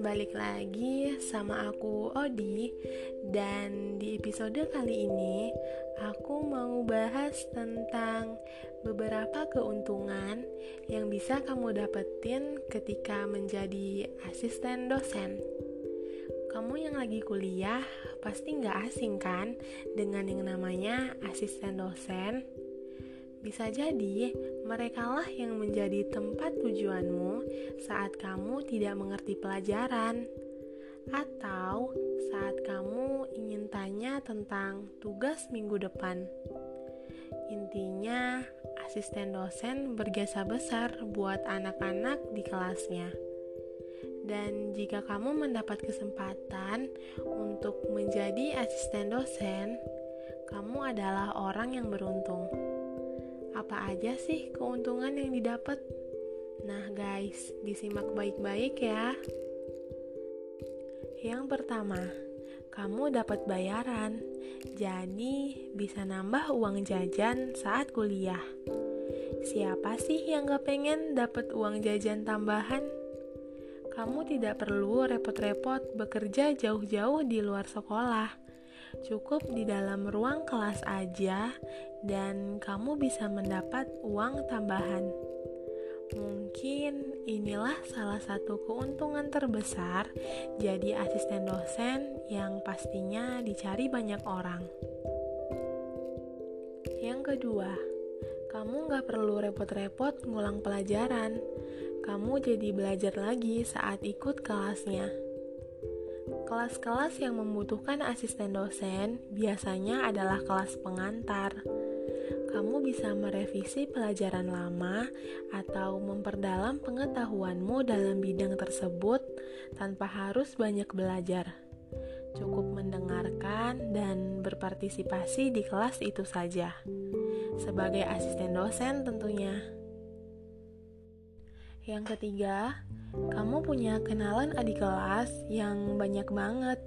balik lagi sama aku Odi Dan di episode kali ini aku mau bahas tentang beberapa keuntungan yang bisa kamu dapetin ketika menjadi asisten dosen Kamu yang lagi kuliah pasti nggak asing kan dengan yang namanya asisten dosen? Bisa jadi merekalah yang menjadi tempat tujuanmu saat kamu tidak mengerti pelajaran, atau saat kamu ingin tanya tentang tugas minggu depan. Intinya, asisten dosen berjasa besar buat anak-anak di kelasnya. Dan jika kamu mendapat kesempatan untuk menjadi asisten dosen, kamu adalah orang yang beruntung apa aja sih keuntungan yang didapat? Nah, guys, disimak baik-baik ya. Yang pertama, kamu dapat bayaran, jadi bisa nambah uang jajan saat kuliah. Siapa sih yang gak pengen dapat uang jajan tambahan? Kamu tidak perlu repot-repot bekerja jauh-jauh di luar sekolah cukup di dalam ruang kelas aja dan kamu bisa mendapat uang tambahan. Mungkin inilah salah satu keuntungan terbesar jadi asisten dosen yang pastinya dicari banyak orang. Yang kedua, kamu gak perlu repot-repot ngulang pelajaran. Kamu jadi belajar lagi saat ikut kelasnya. Kelas-kelas yang membutuhkan asisten dosen biasanya adalah kelas pengantar. Kamu bisa merevisi pelajaran lama atau memperdalam pengetahuanmu dalam bidang tersebut tanpa harus banyak belajar. Cukup mendengarkan dan berpartisipasi di kelas itu saja. Sebagai asisten dosen tentunya. Yang ketiga, kamu punya kenalan adik kelas yang banyak banget.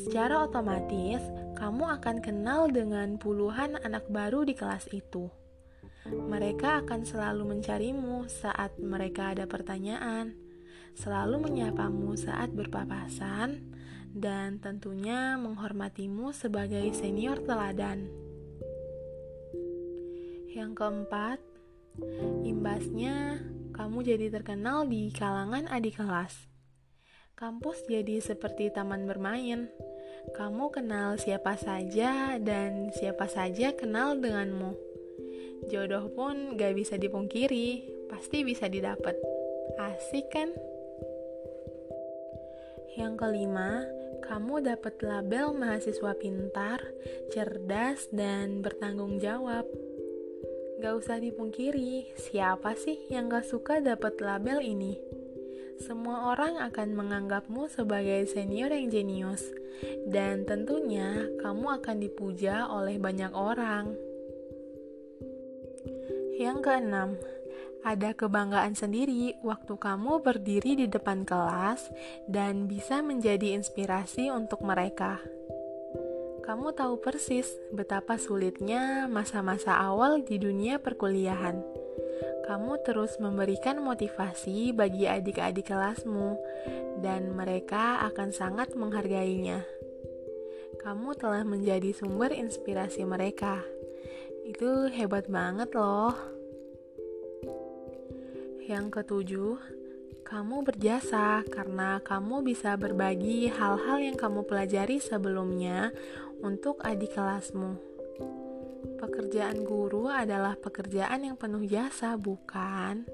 Secara otomatis, kamu akan kenal dengan puluhan anak baru di kelas itu. Mereka akan selalu mencarimu saat mereka ada pertanyaan, selalu menyapamu saat berpapasan, dan tentunya menghormatimu sebagai senior teladan. Yang keempat, imbasnya kamu jadi terkenal di kalangan adik kelas. Kampus jadi seperti taman bermain. Kamu kenal siapa saja dan siapa saja kenal denganmu. Jodoh pun gak bisa dipungkiri, pasti bisa didapat. Asik kan? Yang kelima, kamu dapat label mahasiswa pintar, cerdas, dan bertanggung jawab. Gak usah dipungkiri, siapa sih yang gak suka dapat label ini? Semua orang akan menganggapmu sebagai senior yang jenius, dan tentunya kamu akan dipuja oleh banyak orang. Yang keenam, ada kebanggaan sendiri waktu kamu berdiri di depan kelas dan bisa menjadi inspirasi untuk mereka kamu tahu persis betapa sulitnya masa-masa awal di dunia perkuliahan. Kamu terus memberikan motivasi bagi adik-adik kelasmu, dan mereka akan sangat menghargainya. Kamu telah menjadi sumber inspirasi mereka. Itu hebat banget, loh. Yang ketujuh, kamu berjasa karena kamu bisa berbagi hal-hal yang kamu pelajari sebelumnya untuk adik kelasmu. Pekerjaan guru adalah pekerjaan yang penuh jasa, bukan?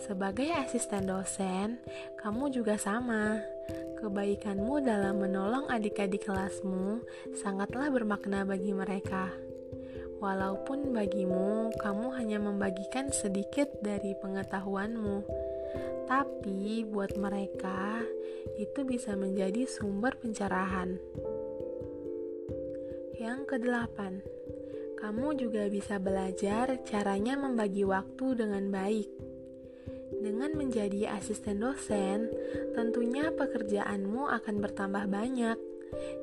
Sebagai asisten dosen, kamu juga sama. Kebaikanmu dalam menolong adik-adik kelasmu sangatlah bermakna bagi mereka. Walaupun bagimu, kamu hanya membagikan sedikit dari pengetahuanmu, tapi buat mereka itu bisa menjadi sumber pencerahan. Yang kedelapan, kamu juga bisa belajar caranya membagi waktu dengan baik. Dengan menjadi asisten dosen, tentunya pekerjaanmu akan bertambah banyak.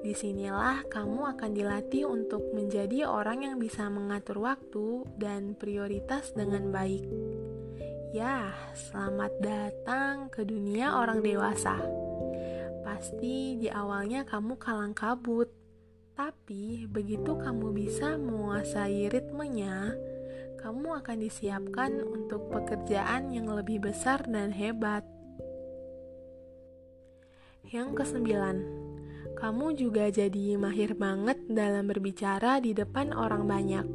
Di sinilah kamu akan dilatih untuk menjadi orang yang bisa mengatur waktu dan prioritas dengan baik. Ya, selamat datang ke dunia orang dewasa. Pasti di awalnya kamu kalang kabut, tapi begitu kamu bisa menguasai ritmenya, kamu akan disiapkan untuk pekerjaan yang lebih besar dan hebat. Yang kesembilan, kamu juga jadi mahir banget dalam berbicara di depan orang banyak.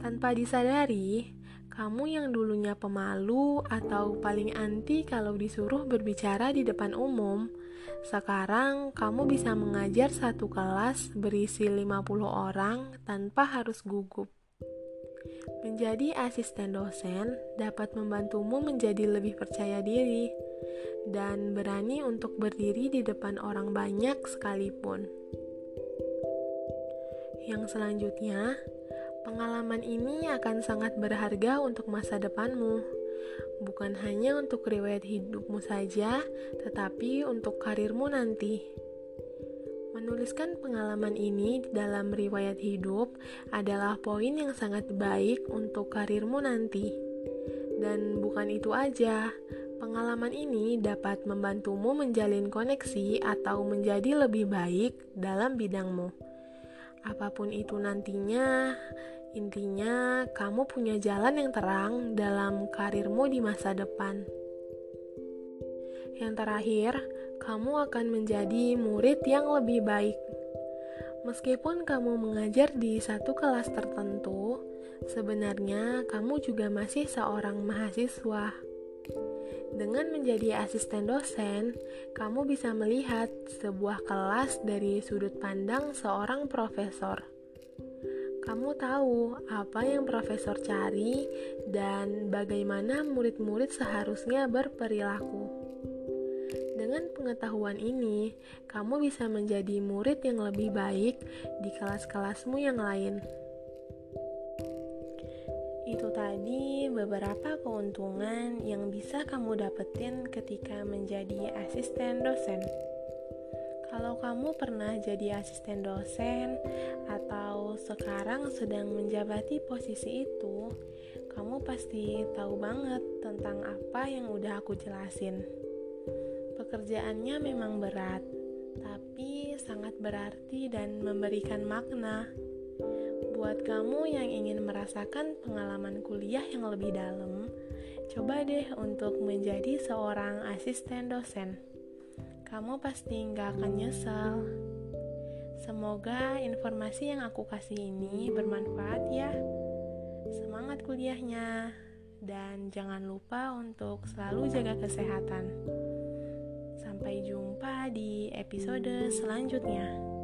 Tanpa disadari, kamu yang dulunya pemalu atau paling anti kalau disuruh berbicara di depan umum, sekarang kamu bisa mengajar satu kelas berisi 50 orang tanpa harus gugup. Menjadi asisten dosen dapat membantumu menjadi lebih percaya diri dan berani untuk berdiri di depan orang banyak sekalipun. Yang selanjutnya, Pengalaman ini akan sangat berharga untuk masa depanmu, bukan hanya untuk riwayat hidupmu saja, tetapi untuk karirmu nanti. Menuliskan pengalaman ini dalam riwayat hidup adalah poin yang sangat baik untuk karirmu nanti. Dan bukan itu aja, pengalaman ini dapat membantumu menjalin koneksi atau menjadi lebih baik dalam bidangmu. Apa pun itu nantinya, Intinya, kamu punya jalan yang terang dalam karirmu di masa depan. Yang terakhir, kamu akan menjadi murid yang lebih baik. Meskipun kamu mengajar di satu kelas tertentu, sebenarnya kamu juga masih seorang mahasiswa. Dengan menjadi asisten dosen, kamu bisa melihat sebuah kelas dari sudut pandang seorang profesor kamu tahu apa yang profesor cari dan bagaimana murid-murid seharusnya berperilaku. Dengan pengetahuan ini, kamu bisa menjadi murid yang lebih baik di kelas-kelasmu yang lain. Itu tadi beberapa keuntungan yang bisa kamu dapetin ketika menjadi asisten dosen. Kalau kamu pernah jadi asisten dosen atau sekarang sedang menjabati posisi itu, kamu pasti tahu banget tentang apa yang udah aku jelasin. Pekerjaannya memang berat, tapi sangat berarti dan memberikan makna. Buat kamu yang ingin merasakan pengalaman kuliah yang lebih dalam, coba deh untuk menjadi seorang asisten dosen kamu pasti nggak akan nyesel. Semoga informasi yang aku kasih ini bermanfaat ya. Semangat kuliahnya, dan jangan lupa untuk selalu jaga kesehatan. Sampai jumpa di episode selanjutnya.